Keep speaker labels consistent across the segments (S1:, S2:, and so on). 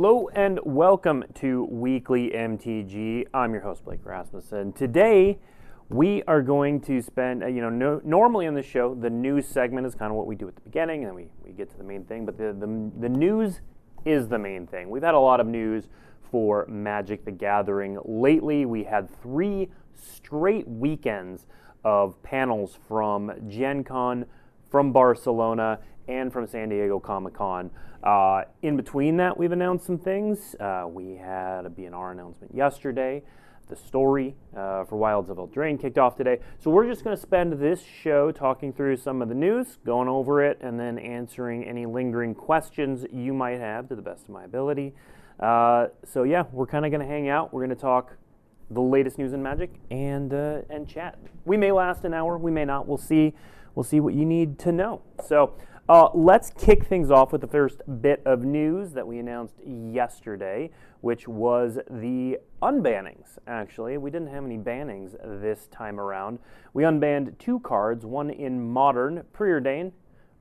S1: Hello and welcome to Weekly MTG. I'm your host Blake Rasmussen. Today we are going to spend, uh, you know, no, normally on the show the news segment is kind of what we do at the beginning, and then we, we get to the main thing. But the, the the news is the main thing. We've had a lot of news for Magic: The Gathering lately. We had three straight weekends of panels from Gen Con, from Barcelona, and from San Diego Comic Con. Uh, in between that, we've announced some things. Uh, we had a BNR announcement yesterday. The story uh, for Wilds of Eldraine kicked off today. So we're just going to spend this show talking through some of the news, going over it, and then answering any lingering questions you might have to the best of my ability. Uh, so yeah, we're kind of going to hang out. We're going to talk the latest news in Magic and uh, and chat. We may last an hour, we may not. We'll see. We'll see what you need to know. So uh, let's kick things off with the first bit of news that we announced yesterday, which was the unbannings. Actually, we didn't have any bannings this time around. We unbanned two cards, one in Modern, Preordain,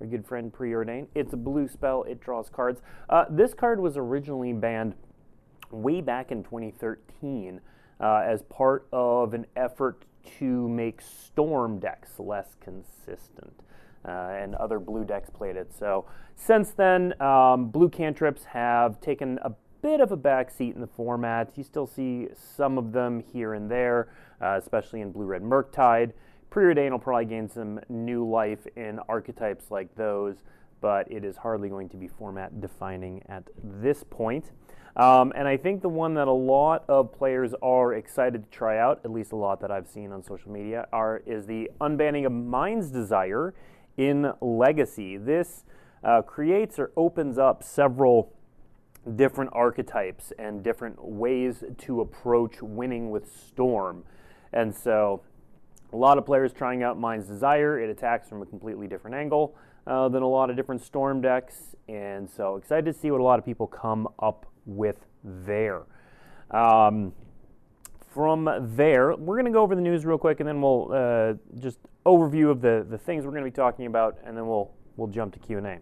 S1: our good friend Preordain. It's a blue spell, it draws cards. Uh, this card was originally banned way back in 2013 uh, as part of an effort to make Storm decks less consistent and other blue decks played it. So since then, um, blue cantrips have taken a bit of a backseat in the format. You still see some of them here and there, uh, especially in blue red Murktide. Preordain will probably gain some new life in archetypes like those, but it is hardly going to be format defining at this point. Um, and I think the one that a lot of players are excited to try out, at least a lot that I've seen on social media, are is the unbanning of Mind's Desire in Legacy. This uh, creates or opens up several different archetypes and different ways to approach winning with Storm. And so, a lot of players trying out Mind's Desire. It attacks from a completely different angle uh, than a lot of different Storm decks. And so, excited to see what a lot of people come up with there. Um, from there, we're going to go over the news real quick, and then we'll uh, just overview of the, the things we're going to be talking about, and then we'll we'll jump to Q and A.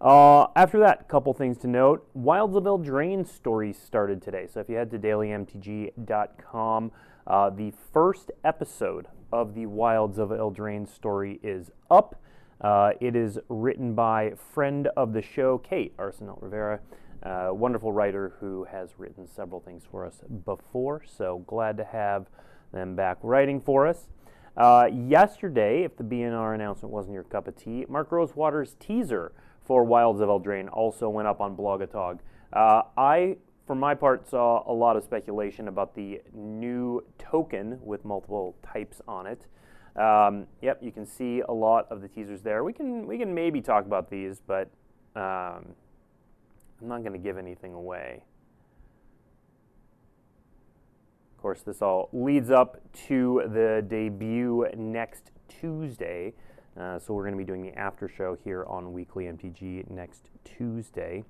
S1: Uh, after that, a couple things to note. Wilds of Eldraine story started today. So if you head to dailymtg.com, uh, the first episode of the Wilds of Eldraine story is up. Uh, it is written by friend of the show, Kate Arsenault Rivera. Uh, wonderful writer who has written several things for us before, so glad to have them back writing for us. Uh, yesterday, if the BNR announcement wasn't your cup of tea, Mark Rosewater's teaser for Wilds of Eldraine also went up on Blogatog. Uh, I, for my part, saw a lot of speculation about the new token with multiple types on it. Um, yep, you can see a lot of the teasers there. We can we can maybe talk about these, but um, I'm not going to give anything away. Of course, this all leads up to the debut next Tuesday. Uh, so we're going to be doing the after show here on Weekly MTG next Tuesday.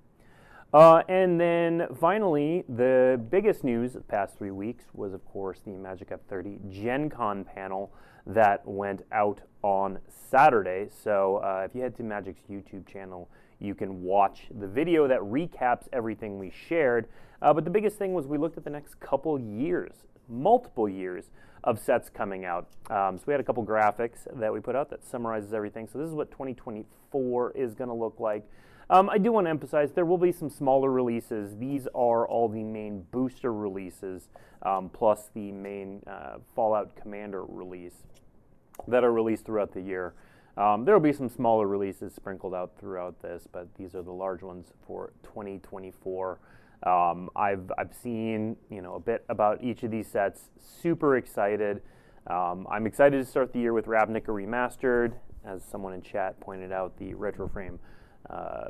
S1: Uh, and then finally, the biggest news the past three weeks was, of course, the Magic F30 Gen Con panel that went out on Saturday. So uh, if you head to Magic's YouTube channel, you can watch the video that recaps everything we shared. Uh, but the biggest thing was we looked at the next couple years, multiple years of sets coming out. Um, so we had a couple graphics that we put out that summarizes everything. So this is what 2024 is going to look like. Um, I do want to emphasize there will be some smaller releases. These are all the main booster releases, um, plus the main uh, Fallout Commander release that are released throughout the year. Um, there will be some smaller releases sprinkled out throughout this, but these are the large ones for 2024. Um, I've I've seen you know a bit about each of these sets. Super excited. Um, I'm excited to start the year with Ravnica Remastered. As someone in chat pointed out, the retro frame uh,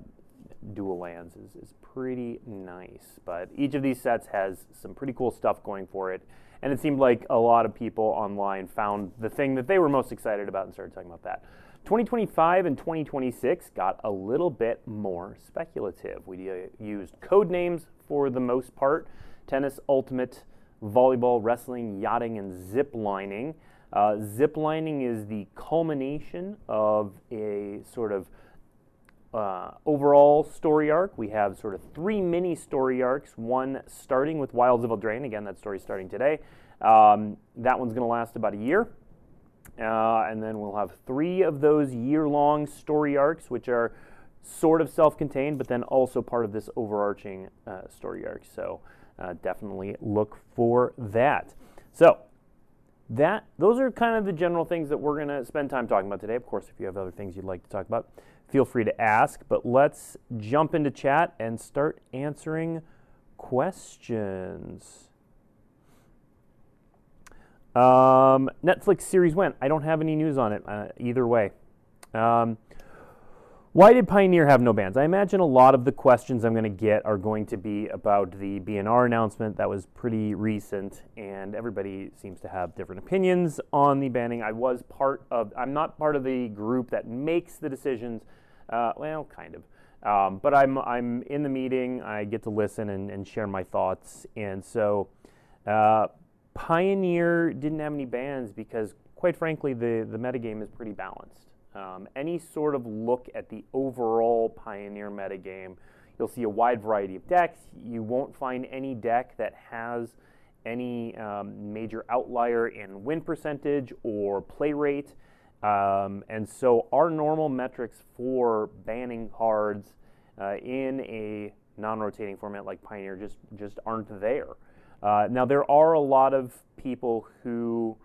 S1: dual lands is, is pretty nice. But each of these sets has some pretty cool stuff going for it. And it seemed like a lot of people online found the thing that they were most excited about and started talking about that. 2025 and 2026 got a little bit more speculative. We uh, used code names for the most part tennis, ultimate, volleyball, wrestling, yachting, and zip lining. Uh, zip lining is the culmination of a sort of uh, overall story arc. We have sort of three mini story arcs. One starting with Wilds of Eldraine. Again, that story starting today. Um, that one's going to last about a year. Uh, and then we'll have three of those year long story arcs, which are sort of self contained, but then also part of this overarching uh, story arc. So uh, definitely look for that. So, that those are kind of the general things that we're going to spend time talking about today. Of course, if you have other things you'd like to talk about, feel free to ask. But let's jump into chat and start answering questions. Um, Netflix series went. I don't have any news on it uh, either way. Um, why did Pioneer have no bans? I imagine a lot of the questions I'm going to get are going to be about the BNR announcement that was pretty recent, and everybody seems to have different opinions on the banning. I was part of, I'm not part of the group that makes the decisions. Uh, well, kind of. Um, but I'm, I'm in the meeting, I get to listen and, and share my thoughts. And so uh, Pioneer didn't have any bans because, quite frankly, the, the metagame is pretty balanced. Um, any sort of look at the overall Pioneer metagame, you'll see a wide variety of decks. You won't find any deck that has any um, major outlier in win percentage or play rate. Um, and so our normal metrics for banning cards uh, in a non-rotating format like Pioneer just just aren't there. Uh, now there are a lot of people who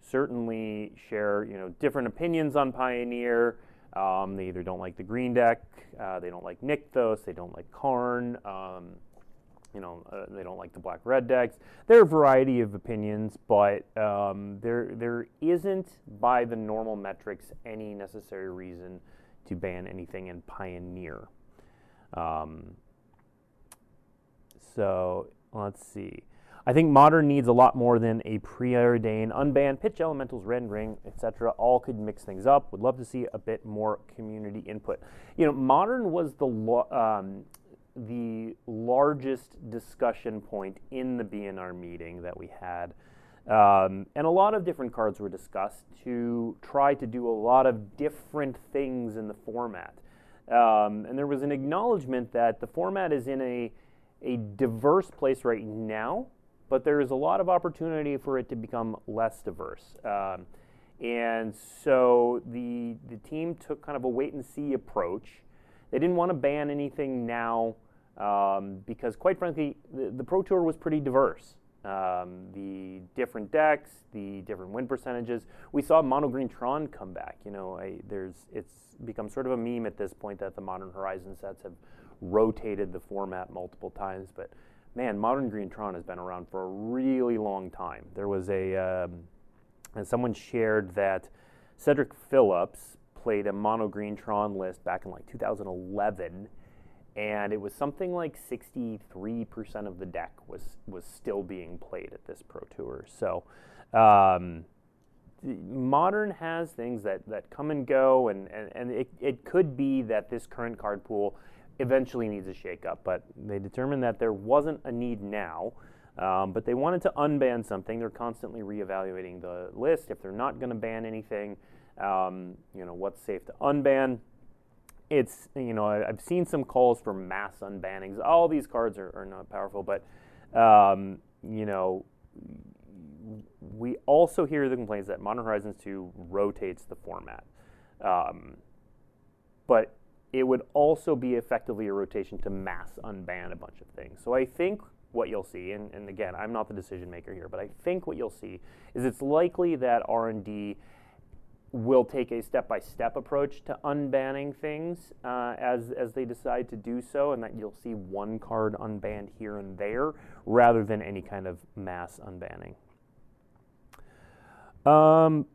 S1: certainly share you know different opinions on Pioneer. Um, they either don't like the green deck, uh, they don't like Nykthos, they don't like Karn, um, you know, uh, they don't like the black red decks. There are a variety of opinions, but um, there there isn't by the normal metrics any necessary reason to ban anything in Pioneer. Um, so let's see. I think modern needs a lot more than a preordained, unbanned pitch elementals, rendering, ring, etc. All could mix things up. Would love to see a bit more community input. You know, modern was the um, the largest discussion point in the BNR meeting that we had. Um, and a lot of different cards were discussed to try to do a lot of different things in the format. Um, and there was an acknowledgement that the format is in a, a diverse place right now but there is a lot of opportunity for it to become less diverse. Um, and so the, the team took kind of a wait and see approach. They didn't want to ban anything now um, because, quite frankly, the, the, Pro Tour was pretty diverse. Um, the different decks, the different win percentages. We saw Mono Green Tron come back. You know, I, there's it's become sort of a meme at this point that the Modern Horizon sets have rotated the format multiple times, but man, Mono Green Tron has been around for a really long time. There was a, um, and someone shared that Cedric Phillips played a Mono Green Tron list back in like 2011, and it was something like 63% of the deck was was still being played at this Pro Tour. So. Um, modern has things that, that come and go, and, and, and it, it could be that this current card pool eventually needs a shakeup. But they determined that there wasn't a need now. Um, but they wanted to unban something. They're constantly reevaluating the list. If they're not going to ban anything, um, you know, what's safe to unban? It's, you know, I've seen some calls for mass unbannings. All these cards are, are not powerful, but, um, you know, we also hear the complaints that Modern Horizons 2 rotates the format. Um, but it would also be effectively a rotation to mass unban a bunch of things. So I think what you'll see, and, and again, I'm not the decision maker here, but I think what you'll see is it's likely that R&D will take a step-by-step approach to unbanning things uh, as, as they decide to do so, and that you'll see one card unbanned here and there rather than any kind of mass unbanning. Um,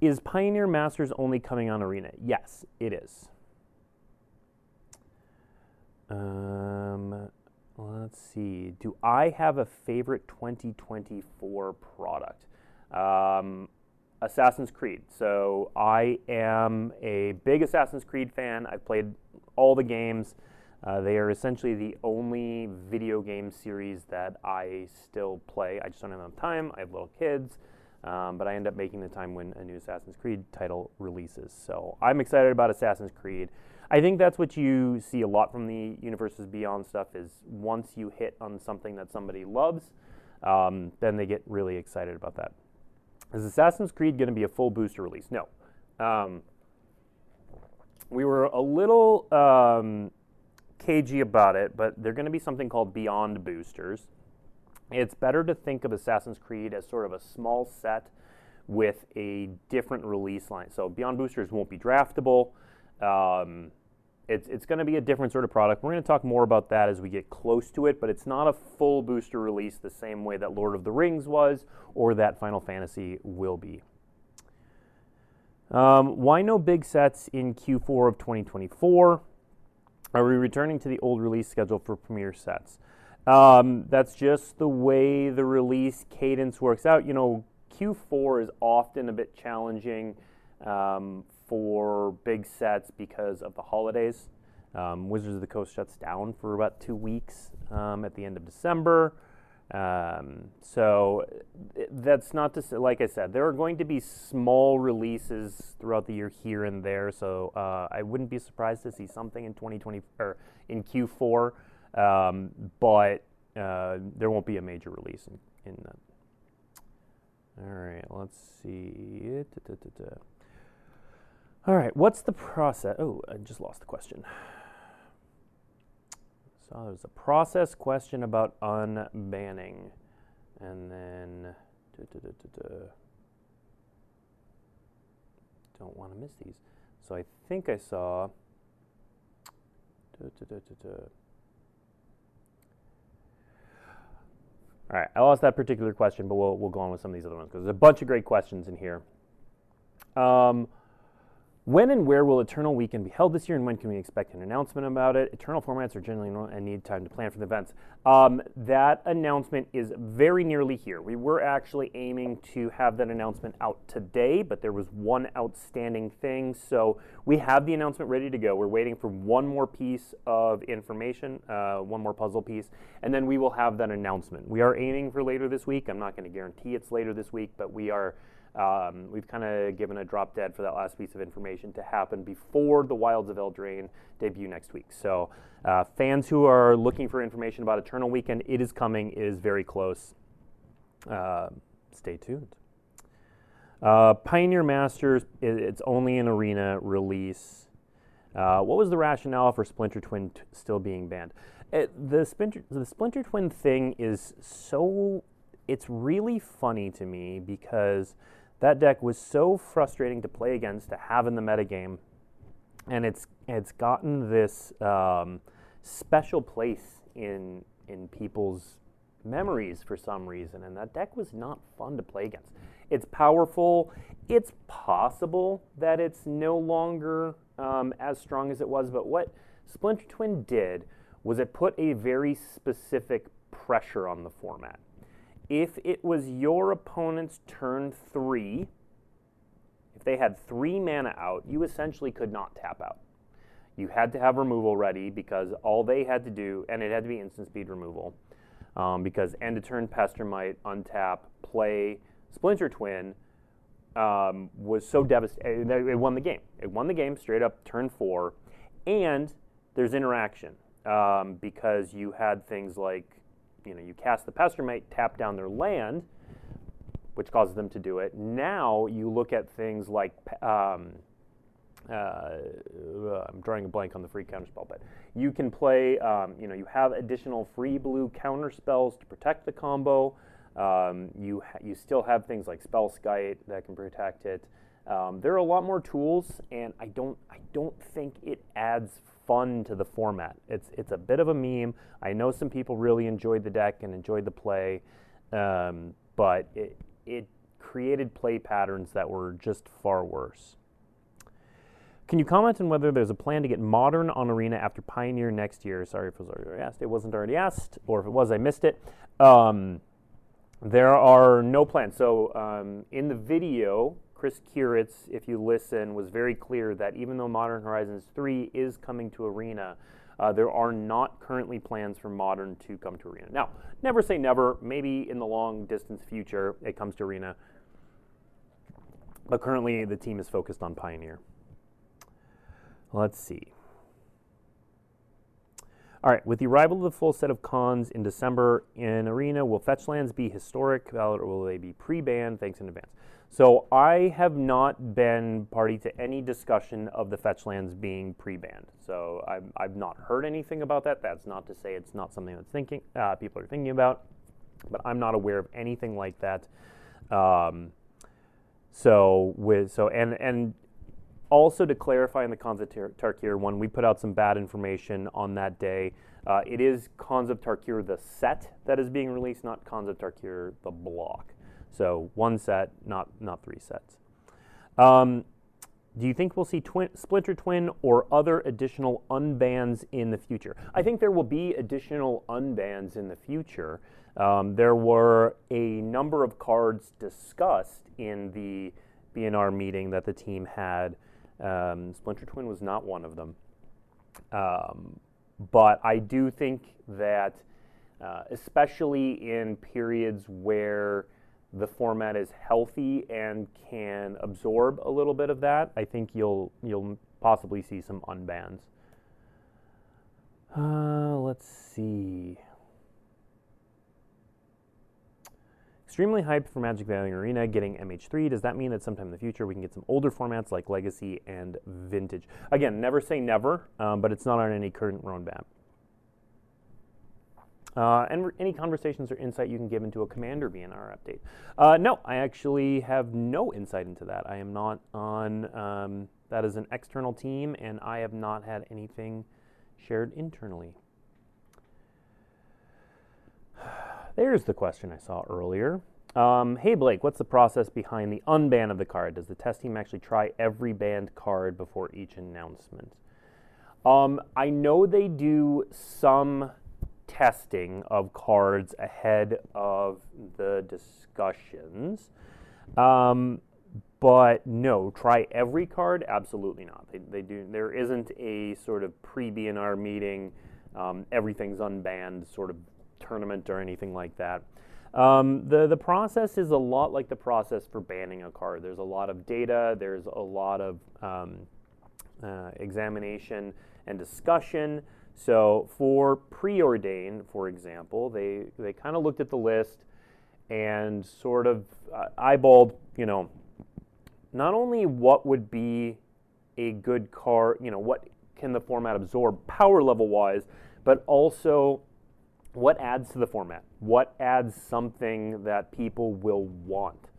S1: is Pioneer Masters only coming on Arena? Yes, it is. Um, let's see. Do I have a favorite 2024 product? Um, Assassin's Creed. So I am a big Assassin's Creed fan. I've played all the games. Uh, they are essentially the only video game series that I still play. I just don't have enough time. I have little kids. Um, but I end up making the time when a new Assassin's Creed title releases. So I'm excited about Assassin's Creed. I think that's what you see a lot from the Universes Beyond stuff is once you hit on something that somebody loves, um, then they get really excited about that. Is Assassin's Creed going to be a full booster release? No. Um, we were a little um, cagey about it, but they're going to be something called Beyond Boosters. It's better to think of Assassin's Creed as sort of a small set with a different release line. So Beyond Boosters won't be draftable. Um, it's, it's going to be a different sort of product. We're going to talk more about that as we get close to it, but it's not a full booster release the same way that Lord of the Rings was or that Final Fantasy will be. Um, why no big sets in Q4 of 2024? Are we returning to the old release schedule for premiere sets? Um, that's just the way the release cadence works out. You know, Q4 is often a bit challenging um, for big sets because of the holidays. Um, Wizards of the Coast shuts down for about two weeks um, at the end of December. Um, so that's not to say, like I said, there are going to be small releases throughout the year here and there. So uh, I wouldn't be surprised to see something in 2020 or in Q4, um, but uh, there won't be a major release in, in that. All right, let's see. Da-da-da-da. All right, what's the process? Oh, I just lost the question. So there's a process question about unbanning. And then. Don't want to miss these. So I think I saw. All right, I lost that particular question, but we'll, we'll go on with some of these other ones because there's a bunch of great questions in here. Um, when and where will Eternal Weekend be held this year, and when can we expect an announcement about it? Eternal formats are generally and need time to plan for the events. Um, that announcement is very nearly here. We were actually aiming to have that announcement out today, but there was one outstanding thing. So we have the announcement ready to go. We're waiting for one more piece of information, uh, one more puzzle piece, and then we will have that announcement. We are aiming for later this week. I'm not going to guarantee it's later this week, but we are um, we've kind of given a drop dead for that last piece of information to happen before the Wilds of Eldraine debut next week. So, uh, fans who are looking for information about Eternal Weekend, it is coming. It is very close. Uh, stay tuned. Uh, Pioneer Masters, it, it's only an arena release. Uh, what was the rationale for Splinter Twin t- still being banned? It, the Splinter the Splinter Twin thing is so it's really funny to me because that deck was so frustrating to play against to have in the metagame, and it's it's gotten this um, special place in in people's memories for some reason, and that deck was not fun to play against. It's powerful. It's possible that it's no longer um, as strong as it was, but what Splinter Twin did was it put a very specific pressure on the format if it was your opponent's turn three, if they had three mana out, you essentially could not tap out. You had to have removal ready because all they had to do, and it had to be instant speed removal, um, because end of turn Pestermite untap, play Splinter Twin um, was so devastating. It won the game. It won the game straight up turn four, and there's interaction um, because you had things like you know, you cast the Pestermite, tap down their land, which causes them to do it. Now you look at things like, um, uh, I'm drawing a blank on the free counterspell, but you can play, um, you know, you have additional free blue counterspells to protect the combo. Um, you, ha- you still have things like spell Spellskite that can protect it. Um, there are a lot more tools, and I don't, I don't think it adds fun to the format. It's it's a bit of a meme. I know some people really enjoyed the deck and enjoyed the play, um, but it it created play patterns that were just far worse. Can you comment on whether there's a plan to get modern on Arena after Pioneer next year? Sorry if it was already asked. It wasn't already asked, or if it was, I missed it. Um, there are no plans. So um, in the video, Chris Kiritz, if you listen, was very clear that even though Modern Horizons 3 is coming to Arena, uh, there are not currently plans for Modern to come to Arena. Now, never say never. Maybe in the long distance future it comes to Arena. But currently the team is focused on Pioneer. Let's see. All right, with the arrival of the full set of Khans in December in Arena, will Fetchlands be historic or will they be pre banned? Thanks in advance. So I have not been party to any discussion of the Fetchlands being pre-banned. So I've, I've not heard anything about that. That's not to say it's not something that's thinking uh, people are thinking about, but I'm not aware of anything like that. Um, so with so and and also to clarify in the Tar- Tarkir one, we put out some bad information on that day. Uh, it is of Tarkir the set that is being released, not of Tarkir the block. So one set, not not three sets. Um, do you think we'll see twin, Splinter Twin or other additional unbans in the future? I think there will be additional unbans in the future. Um, there were a number of cards discussed in the BNR meeting that the team had. Um, Splinter Twin was not one of them. Um, but I do think that, uh, especially in periods where the format is healthy and can absorb a little bit of that, I think you'll you'll possibly see some unbans. Uh, let's see. Extremely hyped for Magic Valley Arena getting MH3. Does that mean that sometime in the future we can get some older formats like Legacy and Vintage? Again, never say never, um, but it's not on any current roadmap. Uh, and any conversations or insight you can give into a Commander BNR update? Uh, no, I actually have no insight into that. I am not on, um, that is an external team, and I have not had anything shared internally. There's the question I saw earlier. Um, hey Blake, what's the process behind the unban of the card? Does the test team actually try every banned card before each announcement? Um, I know they do some testing of cards ahead of the discussions. Um, but no, try every card? Absolutely not. They, they do. There isn't a sort of pre BNR meeting, um, everything's unbanned sort of tournament or anything like that. Um, the the process is a lot like the process for banning a card. There's a lot of data. There's a lot of um, uh, examination and discussion. So for preordain, for example, they they kind of looked at the list and sort of uh, eyeballed, you know, not only what would be a good car, you know, what can the format absorb power level wise, but also what adds to the format, what adds something that people will want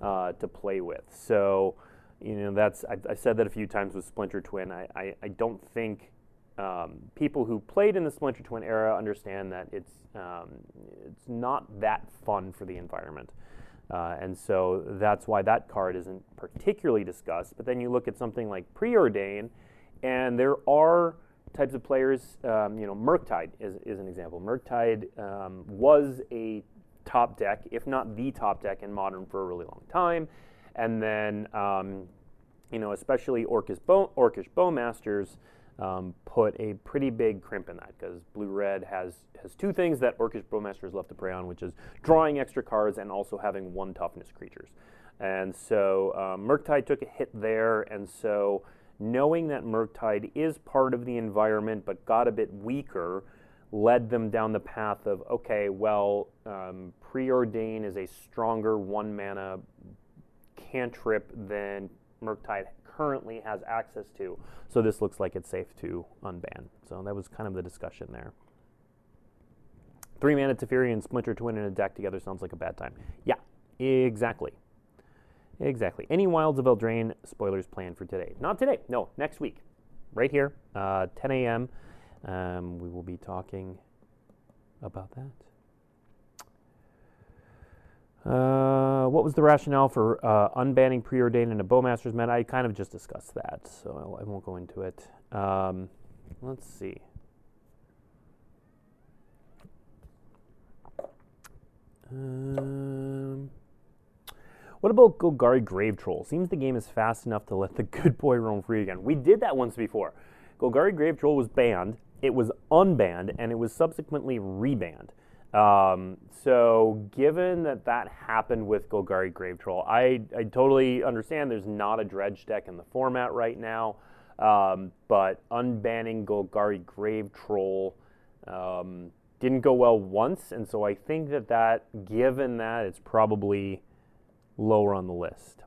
S1: uh, to play with. So, you know, that's I, I said that a few times with Splinter Twin. I, I, I don't think um, people who played in the Splinter Twin era understand that it's um, it's not that fun for the environment, uh, and so that's why that card isn't particularly discussed. But then you look at something like Preordain, and there are types of players. Um, you know, Murktide is, is an example. Murktide um, was a top deck, if not the top deck in Modern for a really long time, and then um, you know, especially Orcish, Bow, Orcish Bowmasters um, put a pretty big crimp in that because blue red has has two things that Orcish Bowmasters love to prey on, which is drawing extra cards and also having one toughness creatures. And so um, Murktide took a hit there, and so knowing that Murktide is part of the environment but got a bit weaker led them down the path of okay, well, um, preordain is a stronger one mana cantrip than Murktide currently has access to. So this looks like it's safe to unban. So that was kind of the discussion there. Three mana Teferi and Splinter Twin in a deck together sounds like a bad time. Yeah, exactly. Exactly. Any Wilds of Eldraine spoilers planned for today? Not today. No, next week. Right here, uh, 10 a.m. Um, we will be talking about that. Uh, what was the rationale for uh, unbanning preordained in a Bowmaster's meta? I kind of just discussed that, so I won't go into it. Um, let's see. Um, what about Golgari Grave Troll? Seems the game is fast enough to let the good boy roam free again. We did that once before. Golgari Grave Troll was banned, it was unbanned, and it was subsequently rebanned. Um, so, given that that happened with Golgari Grave Troll, I, I totally understand there's not a dredge deck in the format right now, um, but unbanning Golgari Grave Troll Um, didn't go well once, and so I think that that, given that, it's probably lower on the list.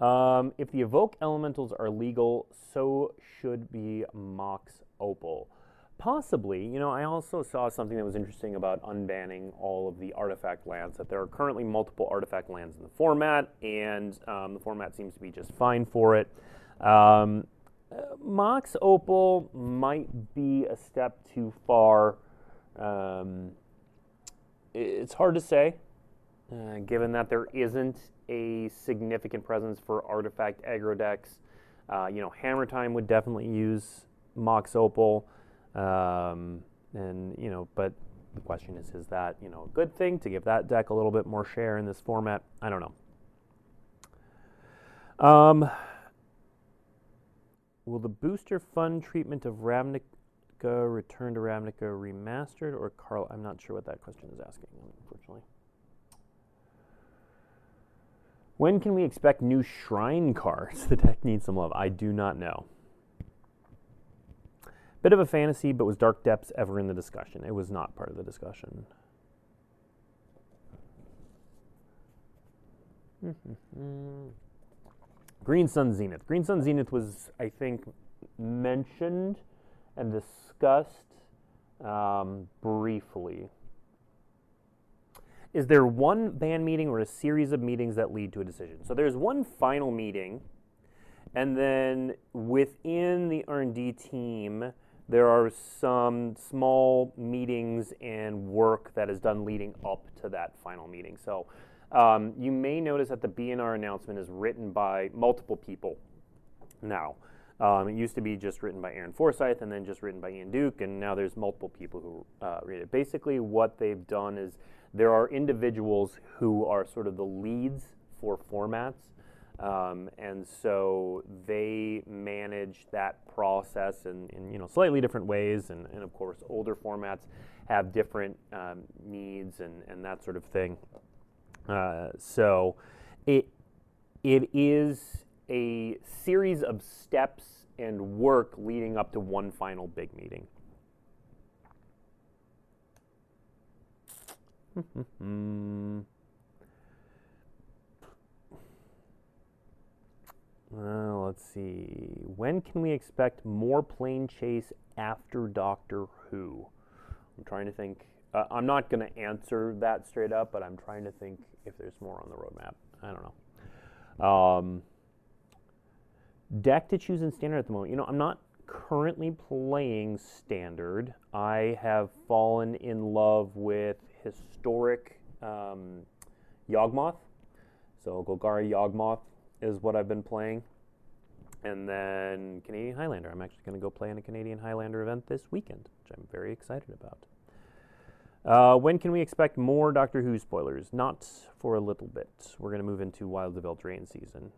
S1: Um, if the evoke elementals are legal, so should be Mox Opal. Possibly, you know, I also saw something that was interesting about unbanning all of the artifact lands. That there are currently multiple artifact lands in the format, and um, the format seems to be just fine for it. Um, Mox Opal might be a step too far. Um, it's hard to say, uh, given that there isn't a significant presence for artifact aggro decks. Uh, you know, Hammer Time would definitely use Mox Opal, um, and you know, but the question is, is that you know a good thing to give that deck a little bit more share in this format? I don't know. Um, will the booster fund treatment of Ravnica return to Ravnica remastered or Carl? I'm not sure what that question is asking, unfortunately. When can we expect new shrine cards? The deck needs some love. I do not know. Bit of a fantasy, but was Dark Depths ever in the discussion? It was not part of the discussion. Green Sun Zenith. Green Sun Zenith was, I think, mentioned and discussed um, briefly is there one band meeting or a series of meetings that lead to a decision? So there's one final meeting, and then within the R&D team, there are some small meetings and work that is done leading up to that final meeting. So um, you may notice that the BNR announcement is written by multiple people now. Um, it used to be just written by Aaron Forsythe and then just written by Ian Duke, and now there's multiple people who uh, read it. Basically, what they've done is there are individuals who are sort of the leads for formats. Um, and so they manage that process in, in, you know slightly different ways, and, and of course older formats have different um, needs and, and that sort of thing. Uh, so it it is a series of steps and work leading up to one final big meeting. well, let's see. When can we expect more Planechase after Doctor Who? I'm trying to think. Uh, I'm not going to answer that straight up, but I'm trying to think if there's more on the roadmap. I don't know. Um, deck to choose in standard at the moment. You know, I'm not currently playing standard. I have fallen in love with historic um, Yawgmoth. So Golgari Yawgmoth is what I've been playing. And then Canadian Highlander. I'm actually going to go play in a Canadian Highlander event this weekend, which I'm very excited about. Uh, when can we expect more Doctor Who spoilers? Not for a little bit. We're going to move into Wilds of Eldraine season.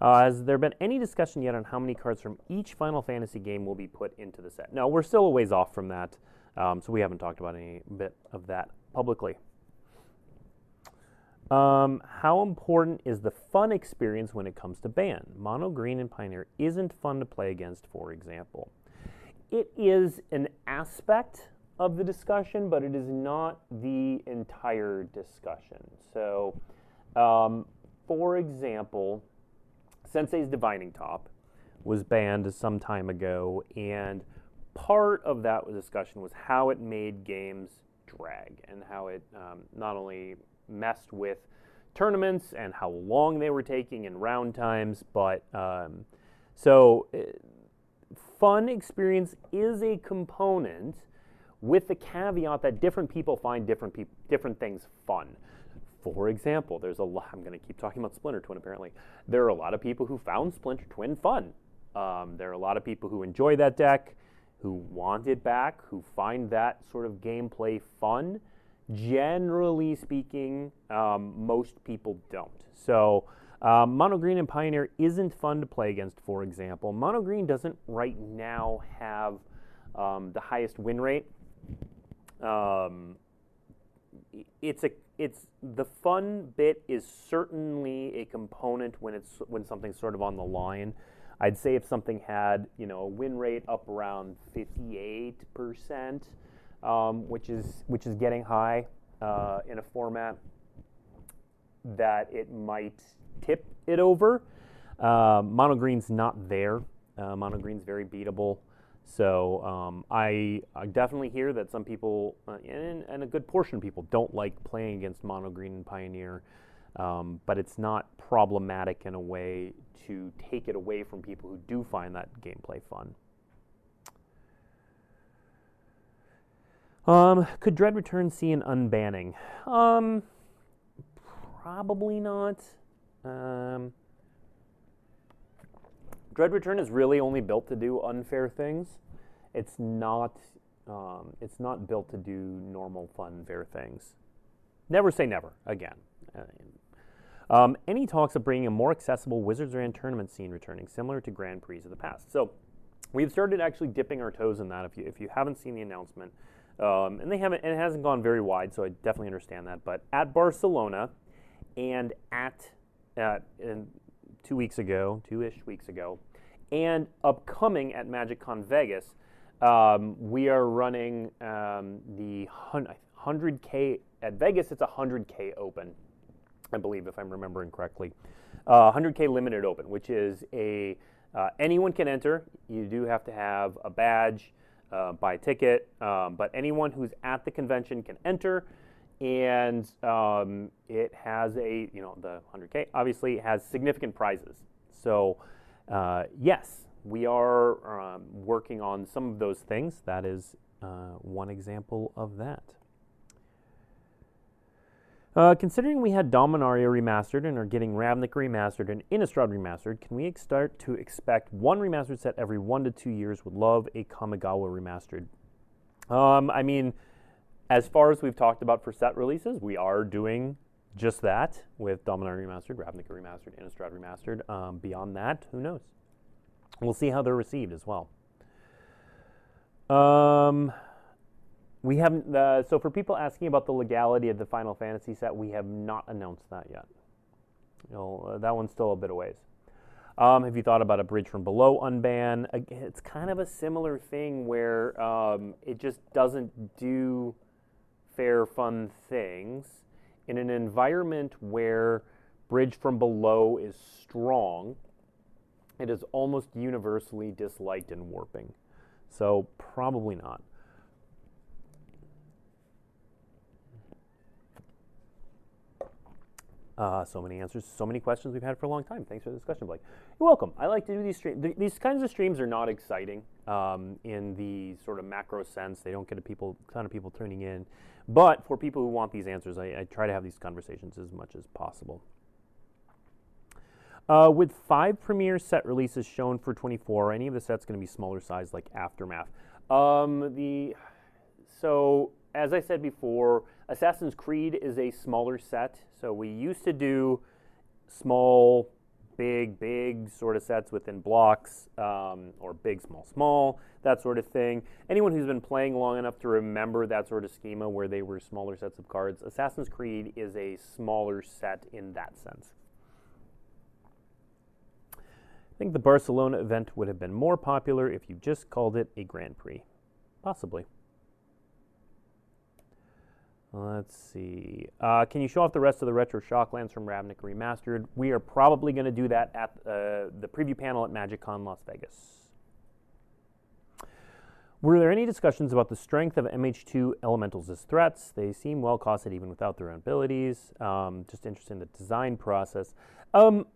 S1: Uh, has there been any discussion yet on how many cards from each Final Fantasy game will be put into the set? No, we're still a ways off from that. Um, so we haven't talked about any bit of that publicly. Um, how important is the fun experience when it comes to ban? Mono Green and Pioneer isn't fun to play against, for example. It is an aspect of the discussion, but it is not the entire discussion. So, um, for example, Sensei's Divining Top was banned some time ago, and part of that discussion was how it made games drag and how it um, not only messed with tournaments and how long they were taking in round times, but um, so uh, fun experience is a component with the caveat that different people find different peop- different things fun. For example, there's a lot, I'm going to keep talking about Splinter Twin apparently. There are a lot of people who found Splinter Twin fun. Um, there are a lot of people who enjoy that deck who want it back, who find that sort of gameplay fun. Generally speaking, um, most people don't. So, um, Mono Green and Pioneer isn't fun to play against, for example. Mono Green doesn't right now have um, the highest win rate. Um, it's a it's the fun bit is certainly a component when it's when something's sort of on the line. I'd say if something had you know a win rate up around 58 percent, um, which is which is getting high uh, in a format, that it might tip it over. Uh, mono green's not there. Uh, mono green's very beatable. So um, I, I, definitely hear that some people, uh, and, and, a good portion of people, don't like playing against mono green and pioneer. Um, but it's not problematic in a way to take it away from people who do find that gameplay fun. Um, could Dread Return see an unbanning? Um, probably not. Um, Dread Return is really only built to do unfair things. It's not. Um, it's not built to do normal, fun, fair things. Never say never. Again. Um, any talks of bringing a more accessible Wizards Grand tournament scene returning, similar to Grand Prix of the past. So we've started actually dipping our toes in that. If you if you haven't seen the announcement, um, and they haven't, and it hasn't gone very wide, so I definitely understand that. But at Barcelona, and at uh, two weeks ago, two-ish weeks ago, and upcoming at MagicCon Vegas, um, we are running um, the 100K at Vegas. It's a 100K Open, I believe, if I'm remembering correctly. Uh, 100K Limited Open, which is a uh, anyone can enter. You do have to have a badge, uh, buy a ticket, um, but anyone who's at the convention can enter. And um, it has a you know the 100k obviously has significant prizes. So uh, yes we are um, working on some of those things. That is uh, one example of that uh, considering we had Dominaria remastered and are getting Ravnica remastered and Innistrad remastered, can we start to expect one remastered set every one to two years? Would love a Kamigawa remastered. Um, I mean, as far as we've talked about for set releases, we are doing just that with Dominaria Remastered, Ravnica Remastered, Innistrad Remastered. Um, beyond that, who knows? We'll see how they're received as well. Um, we haven't. Uh, so for people asking about the legality of the Final Fantasy set, we have not announced that yet. You know, uh, that one's still a bit of ways. Um, have you thought about a bridge from below unban? It's kind of a similar thing where um, it just doesn't do fair, fun things in an environment where Bridge from Below is strong. It is almost universally disliked in warping. So, probably not. Uh, so many answers, so many questions we've had for a long time. Thanks for the discussion, Blake. You're welcome. I like to do these streams. Th- these kinds of streams are not exciting um, in the sort of macro sense. They don't get a people, ton of people tuning in. But for people who want these answers, I, I try to have these conversations as much as possible. Uh, with five premiere set releases shown for 24, any of the sets going to be smaller size like Aftermath? Um, the so as I said before, Assassin's Creed is a smaller set. So we used to do small, big, big sort of sets within blocks, um, or big, small, small, that sort of thing. Anyone who's been playing long enough to remember that sort of schema where they were smaller sets of cards, Assassin's Creed is a smaller set in that sense. I think the Barcelona event would have been more popular if you just called it a Grand Prix. Possibly. Let's see. Uh, can you show off the rest of the retro Shocklands from Ravnica Remastered? We are probably going to do that at uh, the preview panel at MagicCon Las Vegas. Were there any discussions about the strength of MH2 elementals as threats? They seem well costed even without their own abilities. Um, just interested in the design process. Um,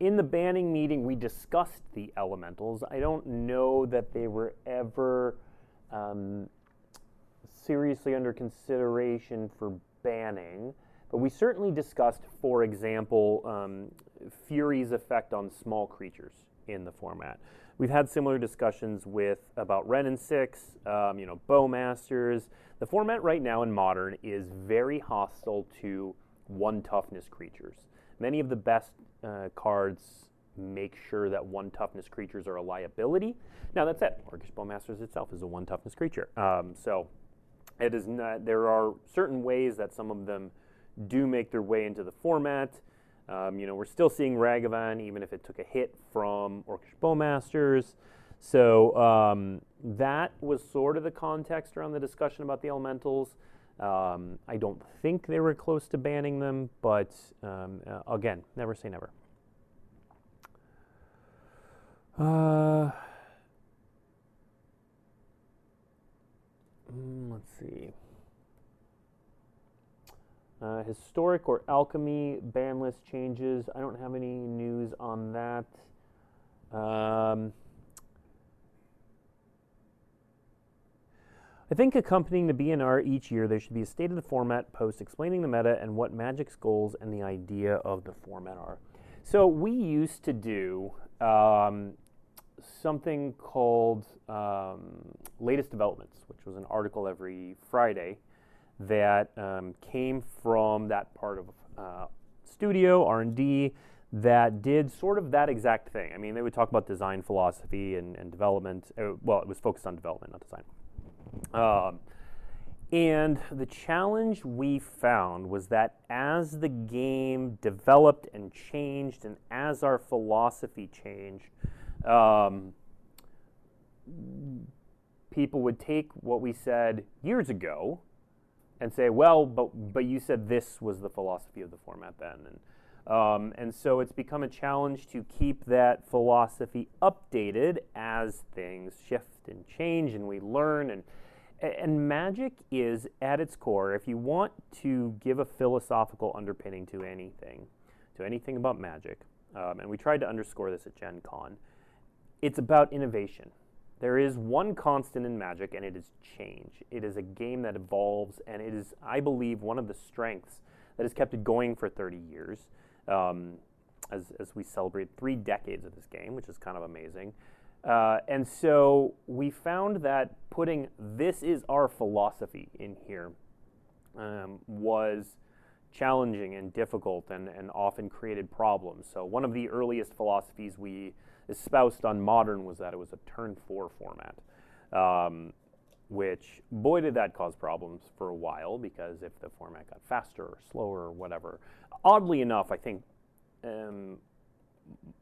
S1: in the banning meeting, we discussed the elementals. I don't know that they were ever um, seriously under consideration for banning, but we certainly discussed, for example, um, Fury's effect on small creatures in the format. We've had similar discussions with about Wrenn and Six, um, you know, Bowmasters. The format right now in Modern is very hostile to one toughness creatures. Many of the best uh, cards make sure that one toughness creatures are a liability. Now that's it. Orcish Bowmasters itself is a one toughness creature. Um, so it is not, there are certain ways that some of them do make their way into the format. Um, you know, we're still seeing Ragavan, even if it took a hit from Orcish Bowmasters. So um, that was sort of the context around the discussion about the elementals. Um, I don't think they were close to banning them, but um, uh, again, never say never. Uh, mm, let's see. Uh, historic or alchemy ban list changes. I don't have any news on that. Um, I think accompanying the BNR each year, there should be a state of the format post explaining the meta and what Magic's goals and the idea of the format are. So we used to do um, something called um, latest developments, which was an article every Friday that um, came from that part of uh, studio R&D that did sort of that exact thing. I mean, they would talk about design philosophy and, and development. Uh, well, it was focused on development, not design. Um, and the challenge we found was that as the game developed and changed, and as our philosophy changed, um, people would take what we said years ago and say, well, but, but you said this was the philosophy of the format then. And, um, and so it's become a challenge to keep that philosophy updated as things shift and change and we learn. And, and magic is, at its core, if you want to give a philosophical underpinning to anything, to anything about magic, um, and we tried to underscore this at Gen Con, it's about innovation. There is one constant in Magic, and it is change. It is a game that evolves, and it is, I believe, one of the strengths that has kept it going for 30 years. Um, as, as we celebrate three decades of this game, which is kind of amazing. Uh, and so we found that putting this is our philosophy in here um, was challenging and difficult and, and often created problems. So, one of the earliest philosophies we espoused on modern was that it was a turn four format, um, which, boy, did that cause problems for a while because if the format got faster or slower or whatever. Oddly enough, I think um,